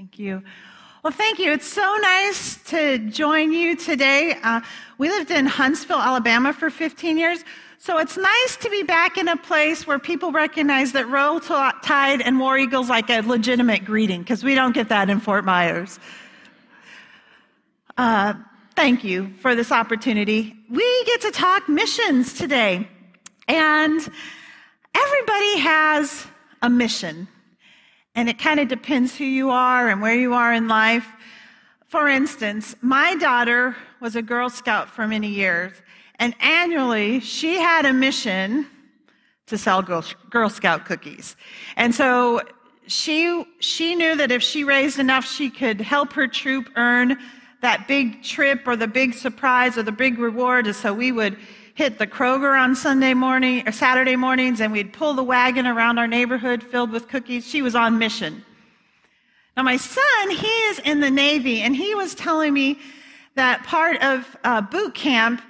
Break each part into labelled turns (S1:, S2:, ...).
S1: Thank you. Well, thank you. It's so nice to join you today. Uh, we lived in Huntsville, Alabama for 15 years. So it's nice to be back in a place where people recognize that Roll Tide and War Eagle's like a legitimate greeting, because we don't get that in Fort Myers. Uh, thank you for this opportunity. We get to talk missions today. And everybody has a mission. And it kind of depends who you are and where you are in life. For instance, my daughter was a Girl Scout for many years, and annually she had a mission to sell Girl, Scout cookies. And so she, she knew that if she raised enough, she could help her troop earn that big trip or the big surprise or the big reward. And so we would hit the Kroger on Sunday morning or Saturday mornings and we'd pull the wagon around our neighborhood filled with cookies. She was on mission. Now my son, he is in the Navy and he was telling me that part of uh, boot camp,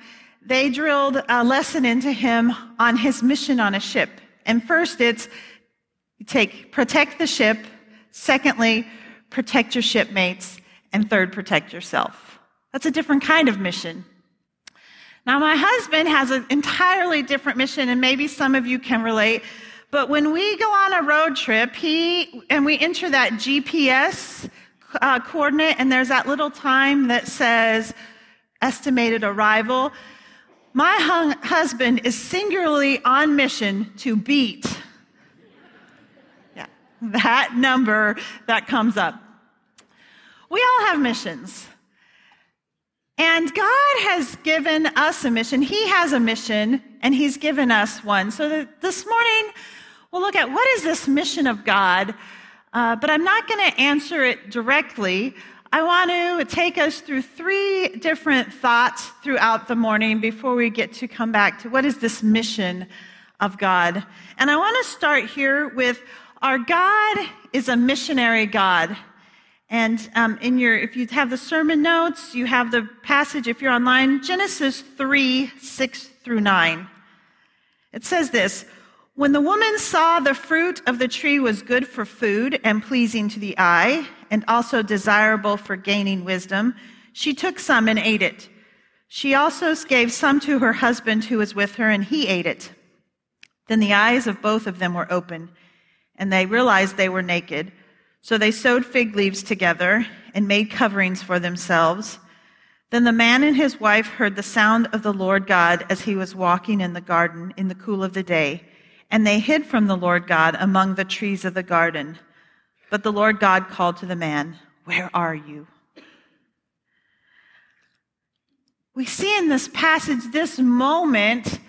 S1: they drilled a lesson into him on his mission on a ship. And first it's take, protect the ship. Secondly, protect your shipmates. And third, protect yourself. That's a different kind of mission. Now, my husband has an entirely different mission, and maybe some of you can relate. But when we go on a road trip, he and we enter that GPS uh, coordinate, and there's that little time that says estimated arrival. My hung- husband is singularly on mission to beat yeah, that number that comes up. We all have missions. And God has given us a mission. He has a mission, and He's given us one. So this morning, we'll look at what is this mission of God. Uh, but I'm not going to answer it directly. I want to take us through three different thoughts throughout the morning before we get to come back to what is this mission of God. And I want to start here with our God is a missionary God. And um, in your, if you have the sermon notes, you have the passage, if you're online, Genesis 3, 6 through 9. It says this When the woman saw the fruit of the tree was good for food and pleasing to the eye, and also desirable for gaining wisdom, she took some and ate it. She also gave some to her husband who was with her, and he ate it. Then the eyes of both of them were open, and they realized they were naked. So they sewed fig leaves together and made coverings for themselves. Then the man and his wife heard the sound of the Lord God as he was walking in the garden in the cool of the day, and they hid from the Lord God among the trees of the garden. But the Lord God called to the man, Where are you? We see in this passage this moment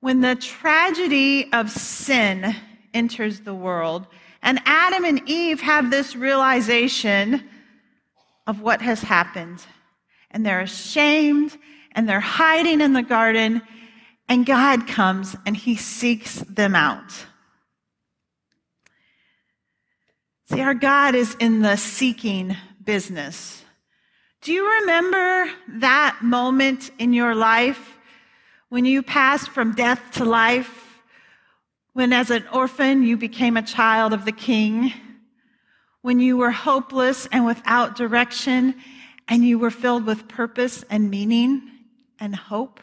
S1: when the tragedy of sin enters the world and Adam and Eve have this realization of what has happened. And they're ashamed and they're hiding in the garden. And God comes and he seeks them out. See, our God is in the seeking business. Do you remember that moment in your life when you passed from death to life? When, as an orphan, you became a child of the king. When you were hopeless and without direction, and you were filled with purpose and meaning and hope.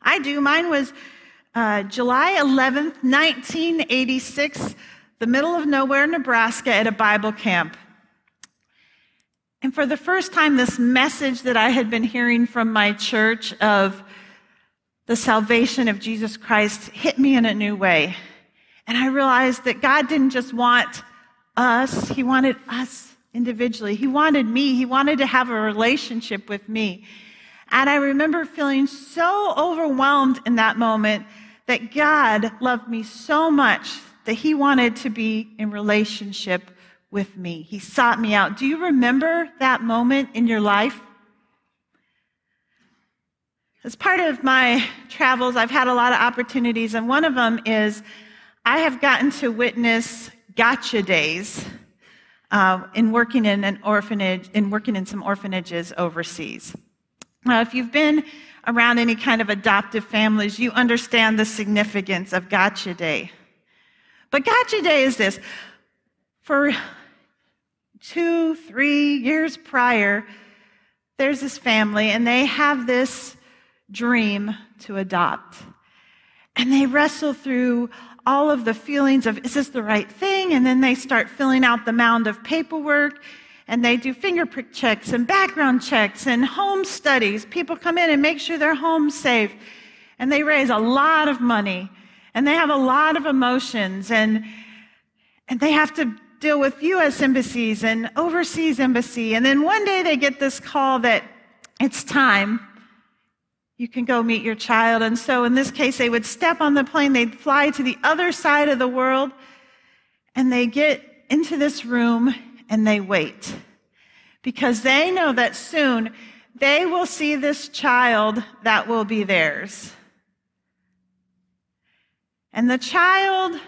S1: I do. Mine was uh, July 11th, 1986, the middle of nowhere, Nebraska, at a Bible camp. And for the first time, this message that I had been hearing from my church of the salvation of Jesus Christ hit me in a new way. And I realized that God didn't just want us, He wanted us individually. He wanted me. He wanted to have a relationship with me. And I remember feeling so overwhelmed in that moment that God loved me so much that He wanted to be in relationship with me. He sought me out. Do you remember that moment in your life? As part of my travels, I've had a lot of opportunities, and one of them is I have gotten to witness gotcha days uh, in working in an orphanage, in working in some orphanages overseas. Now, if you've been around any kind of adoptive families, you understand the significance of Gotcha Day. But Gotcha Day is this for two, three years prior, there's this family and they have this dream to adopt. And they wrestle through all of the feelings of, is this the right thing? And then they start filling out the mound of paperwork and they do fingerprint checks and background checks and home studies. People come in and make sure their home's safe. And they raise a lot of money and they have a lot of emotions and, and they have to deal with U.S. embassies and overseas embassy. And then one day they get this call that it's time. You can go meet your child. And so in this case, they would step on the plane, they'd fly to the other side of the world, and they get into this room and they wait because they know that soon they will see this child that will be theirs. And the child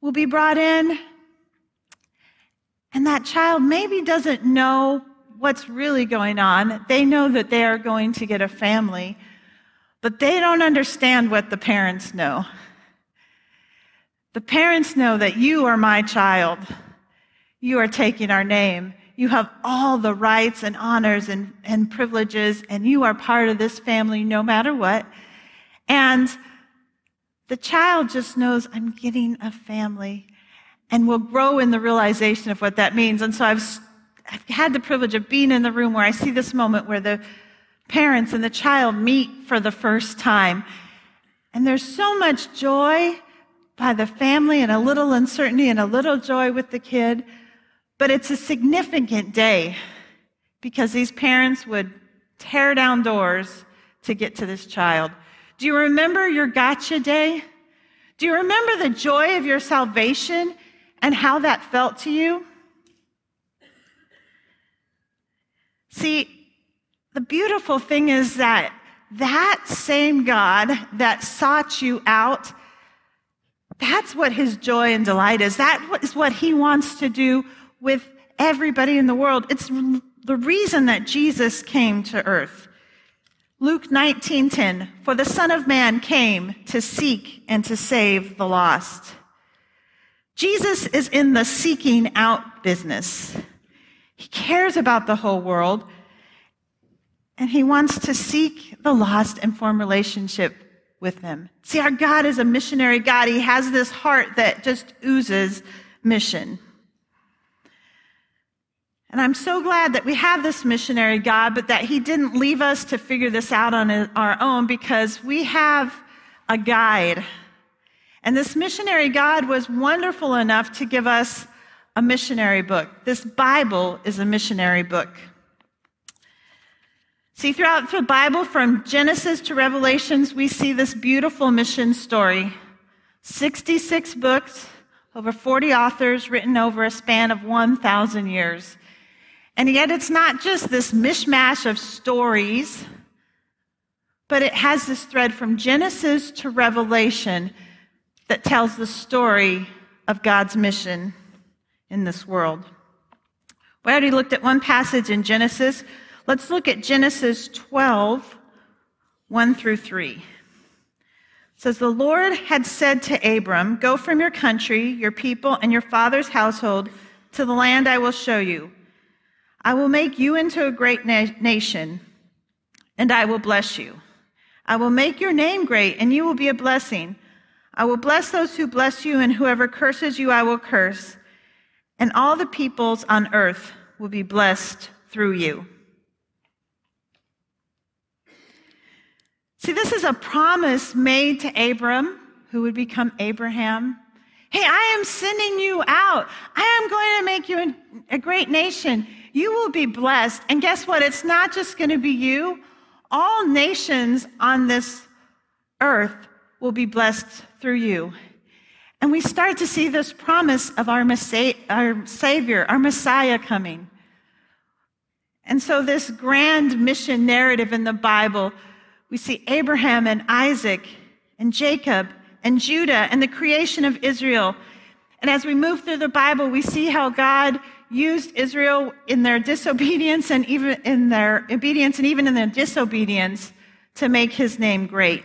S1: will be brought in, and that child maybe doesn't know what's really going on. They know that they are going to get a family, but they don't understand what the parents know. The parents know that you are my child. You are taking our name. You have all the rights and honors and, and privileges, and you are part of this family no matter what. And the child just knows I'm getting a family and will grow in the realization of what that means. And so I've, I've had the privilege of being in the room where I see this moment where the parents and the child meet for the first time. And there's so much joy by the family and a little uncertainty and a little joy with the kid. But it's a significant day because these parents would tear down doors to get to this child. Do you remember your gotcha day? Do you remember the joy of your salvation and how that felt to you? See, the beautiful thing is that that same God that sought you out, that's what his joy and delight is. That is what he wants to do with everybody in the world. It's the reason that Jesus came to earth. Luke 19:10 For the son of man came to seek and to save the lost. Jesus is in the seeking out business. He cares about the whole world and he wants to seek the lost and form relationship with them. See, our God is a missionary God. He has this heart that just oozes mission. And I'm so glad that we have this missionary God, but that He didn't leave us to figure this out on our own because we have a guide. And this missionary God was wonderful enough to give us a missionary book. This Bible is a missionary book. See, throughout the Bible, from Genesis to Revelations, we see this beautiful mission story. 66 books, over 40 authors, written over a span of 1,000 years. And yet it's not just this mishmash of stories, but it has this thread from Genesis to Revelation that tells the story of God's mission in this world. We already looked at one passage in Genesis. Let's look at Genesis 12, 1 through 3. It says, The Lord had said to Abram, Go from your country, your people, and your father's household to the land I will show you. I will make you into a great na- nation, and I will bless you. I will make your name great, and you will be a blessing. I will bless those who bless you, and whoever curses you, I will curse. And all the peoples on earth will be blessed through you. See, this is a promise made to Abram, who would become Abraham. Hey, I am sending you out. I am going to make you a great nation. You will be blessed. And guess what? It's not just going to be you. All nations on this earth will be blessed through you. And we start to see this promise of our, our Savior, our Messiah coming. And so, this grand mission narrative in the Bible, we see Abraham and Isaac and Jacob and Judah and the creation of Israel. And as we move through the Bible, we see how God used Israel in their disobedience and even in their obedience and even in their disobedience to make his name great.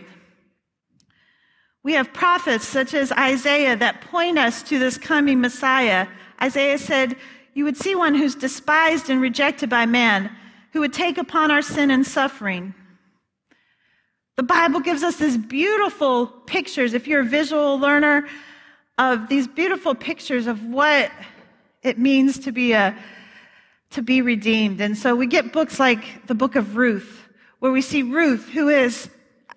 S1: We have prophets such as Isaiah that point us to this coming Messiah. Isaiah said, you would see one who's despised and rejected by man, who would take upon our sin and suffering. The Bible gives us these beautiful pictures, if you're a visual learner, of these beautiful pictures of what it means to be a to be redeemed. And so we get books like the book of Ruth, where we see Ruth, who is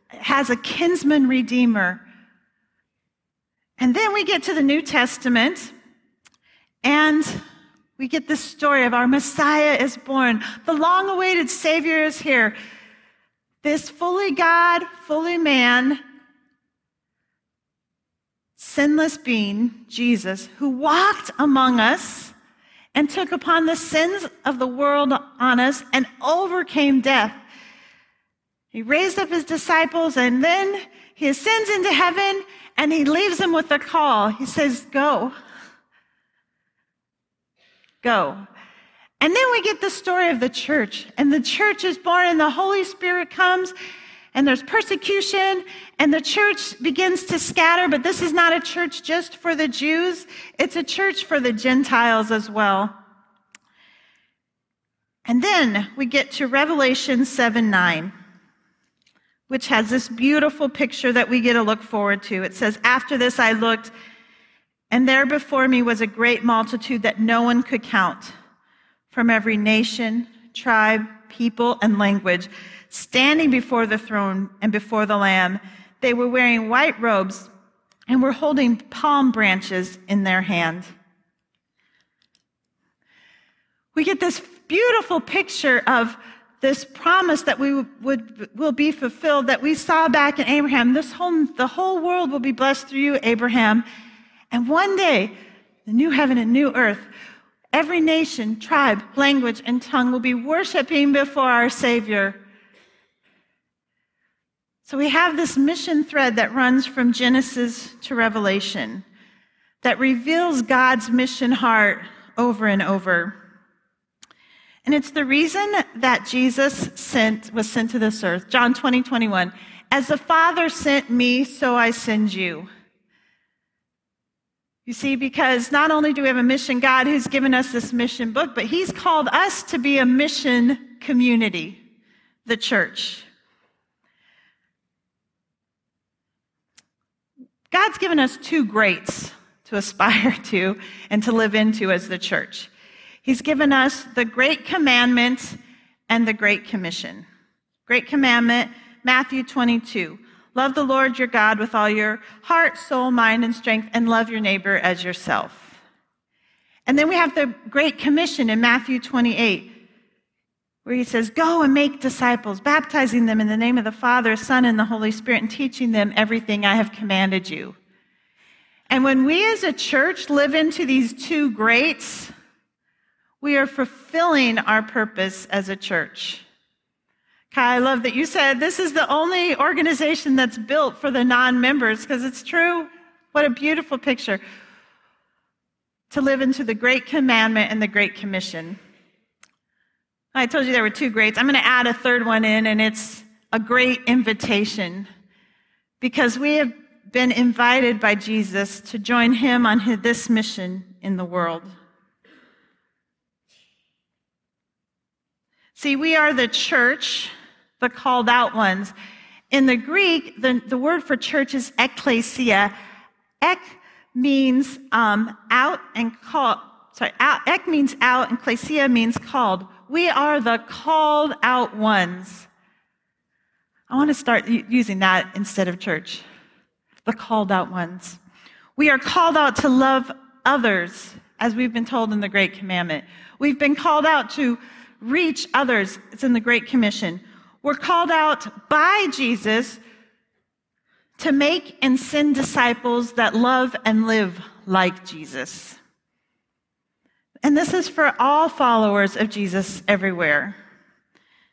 S1: has a kinsman redeemer. And then we get to the New Testament, and we get the story of our Messiah is born. The long awaited Savior is here. This fully God, fully man, sinless being, Jesus, who walked among us and took upon the sins of the world on us and overcame death. He raised up his disciples and then he ascends into heaven and he leaves him with a call. He says, Go. Go. And then we get the story of the church. And the church is born, and the Holy Spirit comes, and there's persecution, and the church begins to scatter. But this is not a church just for the Jews, it's a church for the Gentiles as well. And then we get to Revelation 7 9, which has this beautiful picture that we get to look forward to. It says, After this I looked, and there before me was a great multitude that no one could count from every nation, tribe, people, and language, standing before the throne and before the Lamb. They were wearing white robes and were holding palm branches in their hand. We get this beautiful picture of this promise that we would, will be fulfilled that we saw back in Abraham. This whole, the whole world will be blessed through you, Abraham. And one day, the new heaven and new earth Every nation, tribe, language, and tongue will be worshiping before our Savior. So we have this mission thread that runs from Genesis to Revelation that reveals God's mission heart over and over. And it's the reason that Jesus sent, was sent to this earth. John 20, 21. As the Father sent me, so I send you. You see, because not only do we have a mission God who's given us this mission book, but He's called us to be a mission community, the church. God's given us two greats to aspire to and to live into as the church. He's given us the Great Commandment and the Great Commission. Great Commandment, Matthew 22. Love the Lord your God with all your heart, soul, mind, and strength, and love your neighbor as yourself. And then we have the Great Commission in Matthew 28, where he says, Go and make disciples, baptizing them in the name of the Father, Son, and the Holy Spirit, and teaching them everything I have commanded you. And when we as a church live into these two greats, we are fulfilling our purpose as a church. Kai, I love that you said this is the only organization that's built for the non members because it's true. What a beautiful picture. To live into the Great Commandment and the Great Commission. I told you there were two greats. I'm going to add a third one in, and it's a great invitation because we have been invited by Jesus to join him on his, this mission in the world. See, we are the church the called out ones. In the Greek, the, the word for church is ekklesia. Ek means um, out and called. Sorry, out, ek means out and klesia means called. We are the called out ones. I want to start using that instead of church. The called out ones. We are called out to love others, as we've been told in the Great Commandment. We've been called out to reach others. It's in the Great Commission. We're called out by Jesus to make and send disciples that love and live like Jesus. And this is for all followers of Jesus everywhere.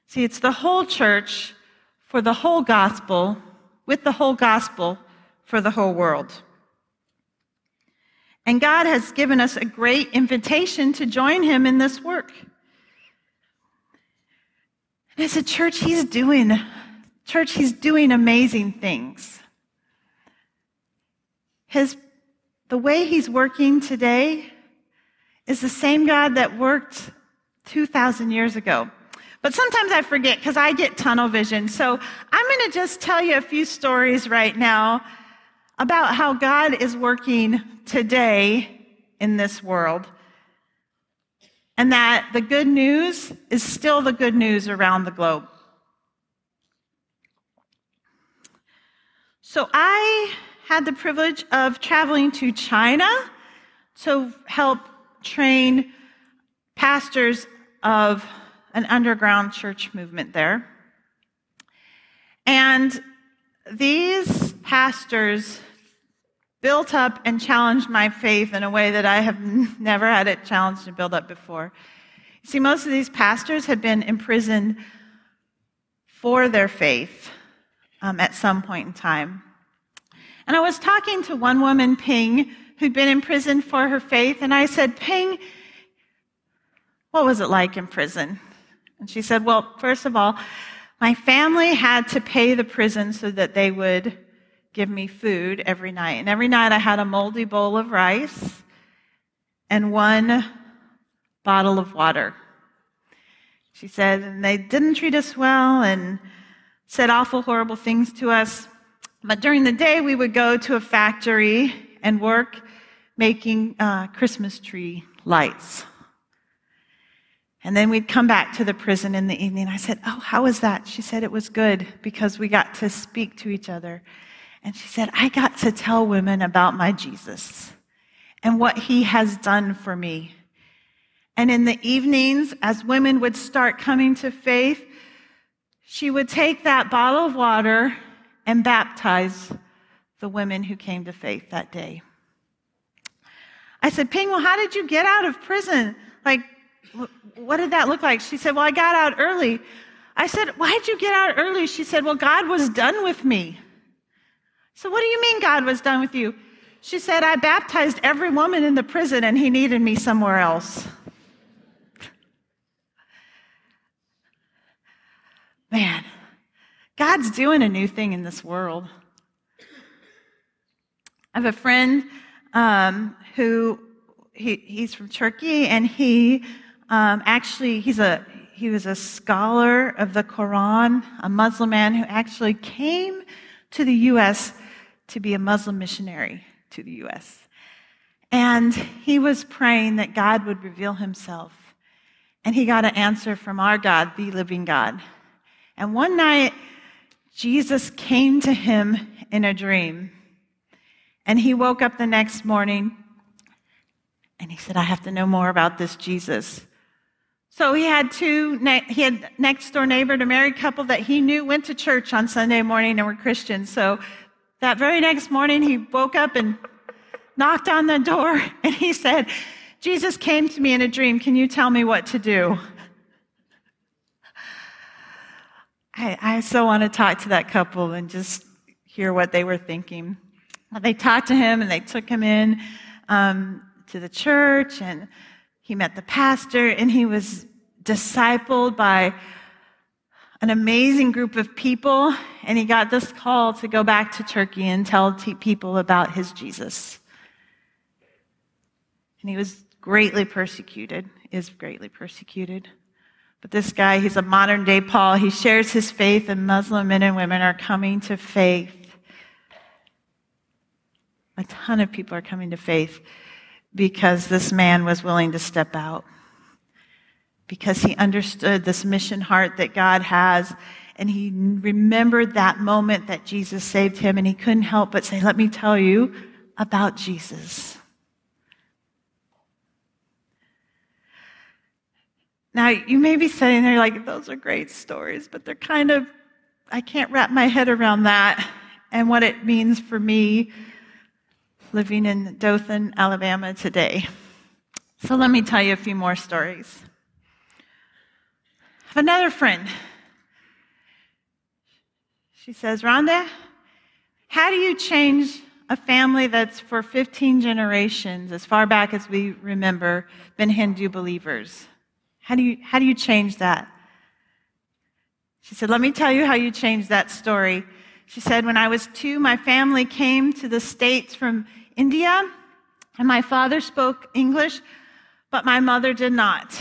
S1: See, it's the whole church for the whole gospel, with the whole gospel for the whole world. And God has given us a great invitation to join him in this work. And as a church, he's doing, church, he's doing amazing things. His, the way he's working today is the same God that worked 2,000 years ago. But sometimes I forget because I get tunnel vision. So I'm going to just tell you a few stories right now about how God is working today in this world. And that the good news is still the good news around the globe. So I had the privilege of traveling to China to help train pastors of an underground church movement there. And these pastors built up and challenged my faith in a way that I have never had it challenged and built up before. See, most of these pastors had been imprisoned for their faith um, at some point in time. And I was talking to one woman, Ping, who'd been imprisoned for her faith, and I said, Ping, what was it like in prison? And she said, Well, first of all, my family had to pay the prison so that they would give me food every night. And every night I had a moldy bowl of rice and one bottle of water. She said, and they didn't treat us well and said awful, horrible things to us. But during the day, we would go to a factory and work making uh, Christmas tree lights. And then we'd come back to the prison in the evening. I said, Oh, how was that? She said, It was good because we got to speak to each other. And she said, I got to tell women about my Jesus and what he has done for me. And in the evenings, as women would start coming to faith, she would take that bottle of water and baptize the women who came to faith that day. I said, Ping, well, how did you get out of prison? Like, what did that look like? She said, Well, I got out early. I said, Why'd you get out early? She said, Well, God was done with me. So, what do you mean God was done with you? She said, I baptized every woman in the prison and he needed me somewhere else. Man, God's doing a new thing in this world. I have a friend um, who he, he's from Turkey, and he um, actually he's a he was a scholar of the Quran, a Muslim man who actually came to the U.S. to be a Muslim missionary to the U.S. And he was praying that God would reveal himself. And he got an answer from our God, the living God. And one night, Jesus came to him in a dream. And he woke up the next morning and he said, I have to know more about this Jesus. So he had two, he had next door neighbor, a married couple that he knew went to church on Sunday morning and were Christians. So that very next morning, he woke up and knocked on the door and he said, Jesus came to me in a dream. Can you tell me what to do? I, I so want to talk to that couple and just hear what they were thinking. They talked to him and they took him in um, to the church and he met the pastor and he was discipled by an amazing group of people. And he got this call to go back to Turkey and tell t- people about his Jesus. And he was greatly persecuted, is greatly persecuted. But this guy, he's a modern day Paul. He shares his faith, and Muslim men and women are coming to faith. A ton of people are coming to faith because this man was willing to step out, because he understood this mission heart that God has. And he remembered that moment that Jesus saved him, and he couldn't help but say, Let me tell you about Jesus. Now, you may be sitting there like, those are great stories, but they're kind of, I can't wrap my head around that and what it means for me living in Dothan, Alabama today. So let me tell you a few more stories. Have another friend. She says, Rhonda, how do you change a family that's for 15 generations, as far back as we remember, been Hindu believers? How do you, how do you change that? She said, Let me tell you how you change that story. She said, When I was two, my family came to the States from India, and my father spoke English, but my mother did not.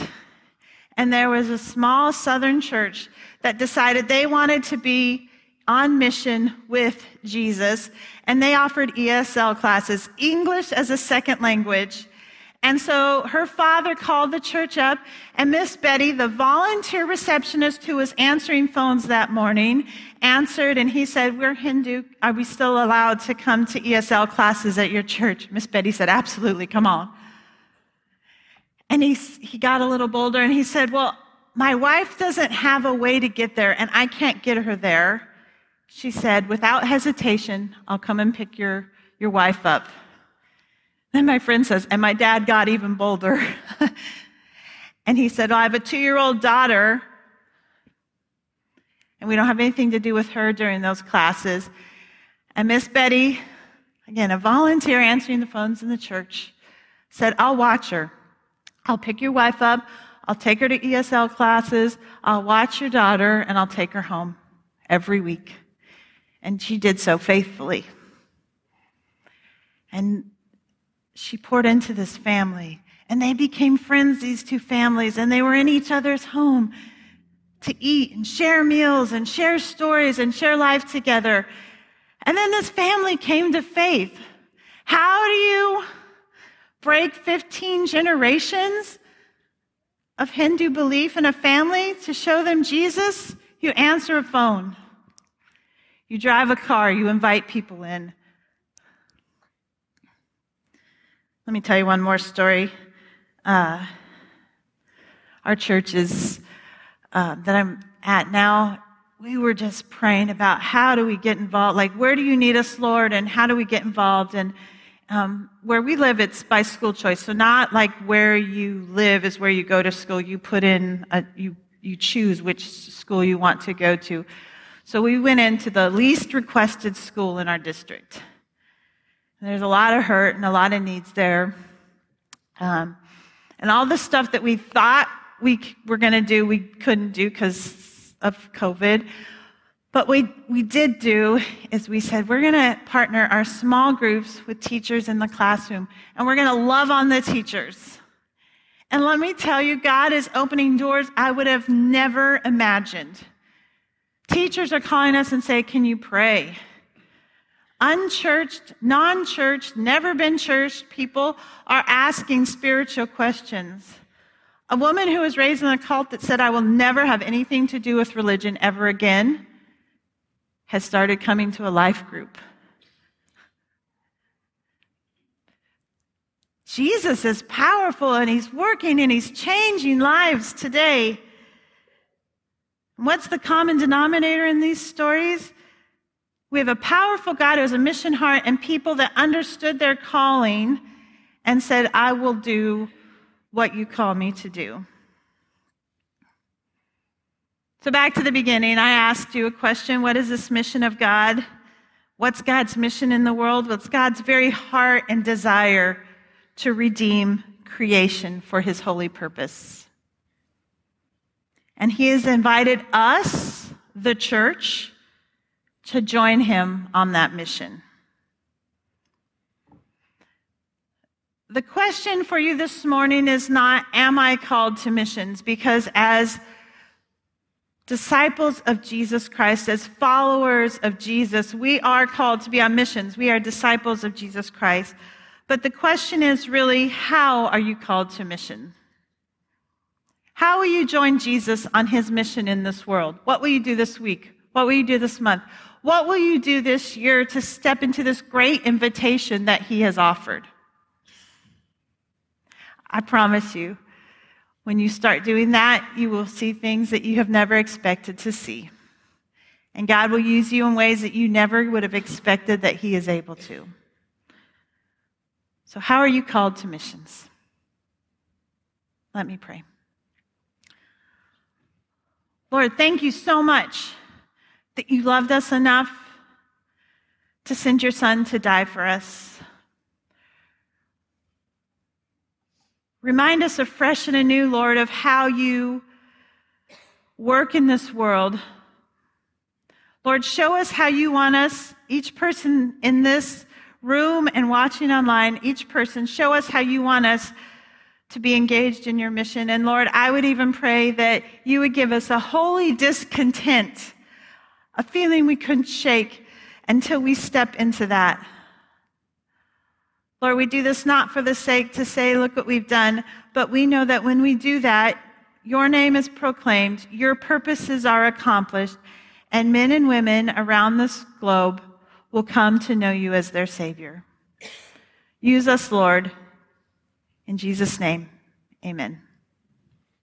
S1: And there was a small southern church that decided they wanted to be on mission with Jesus, and they offered ESL classes, English as a second language. And so her father called the church up, and Miss Betty, the volunteer receptionist who was answering phones that morning, answered, and he said, We're Hindu. Are we still allowed to come to ESL classes at your church? Miss Betty said, Absolutely, come on. And he, he got a little bolder and he said, Well, my wife doesn't have a way to get there, and I can't get her there. She said, Without hesitation, I'll come and pick your, your wife up. Then my friend says, and my dad got even bolder. and he said, well, I have a two year old daughter, and we don't have anything to do with her during those classes. And Miss Betty, again, a volunteer answering the phones in the church, said, I'll watch her. I'll pick your wife up. I'll take her to ESL classes. I'll watch your daughter, and I'll take her home every week. And she did so faithfully. And she poured into this family. And they became friends, these two families, and they were in each other's home to eat and share meals and share stories and share life together. And then this family came to faith. How do you break 15 generations of Hindu belief in a family to show them Jesus? You answer a phone. You drive a car. You invite people in. Let me tell you one more story. Uh, our church is uh, that I'm at now. We were just praying about how do we get involved? Like, where do you need us, Lord? And how do we get involved? And um, where we live, it's by school choice. So not like where you live is where you go to school. You put in a, you you choose which school you want to go to. So we went into the least requested school in our district. There's a lot of hurt and a lot of needs there. Um, and all the stuff that we thought we were going to do, we couldn't do because of COVID. But we, we did do is we said, we're going to partner our small groups with teachers in the classroom, and we're going to love on the teachers. And let me tell you, God is opening doors I would have never imagined. Teachers are calling us and say, can you pray? unchurched, non churched, never been churched people are asking spiritual questions. A woman who was raised in a cult that said, I will never have anything to do with religion ever again, has started coming to a life group. Jesus is powerful and he's working and he's changing lives today. What's the common denominator in these stories? We have a powerful God who has a mission heart and people that understood their calling and said, I will do what you call me to do. So, back to the beginning, I asked you a question What is this mission of God? What's God's mission in the world? What's God's very heart and desire to redeem creation for his holy purpose? And he has invited us, the church, to join him on that mission. The question for you this morning is not, Am I called to missions? Because as disciples of Jesus Christ, as followers of Jesus, we are called to be on missions. We are disciples of Jesus Christ. But the question is really, how are you called to mission? How will you join Jesus on his mission in this world? What will you do this week? What will you do this month? What will you do this year to step into this great invitation that He has offered? I promise you, when you start doing that, you will see things that you have never expected to see. And God will use you in ways that you never would have expected that He is able to. So, how are you called to missions? Let me pray. Lord, thank you so much that you loved us enough to send your son to die for us. Remind us afresh and anew, Lord, of how you work in this world. Lord, show us how you want us, each person in this room and watching online, each person, show us how you want us to be engaged in your mission. And Lord, I would even pray that you would give us a holy discontent, a feeling we couldn't shake until we step into that. Lord, we do this not for the sake to say, look what we've done, but we know that when we do that, your name is proclaimed, your purposes are accomplished, and men and women around this globe will come to know you as their Savior. Use us, Lord. In Jesus' name, amen.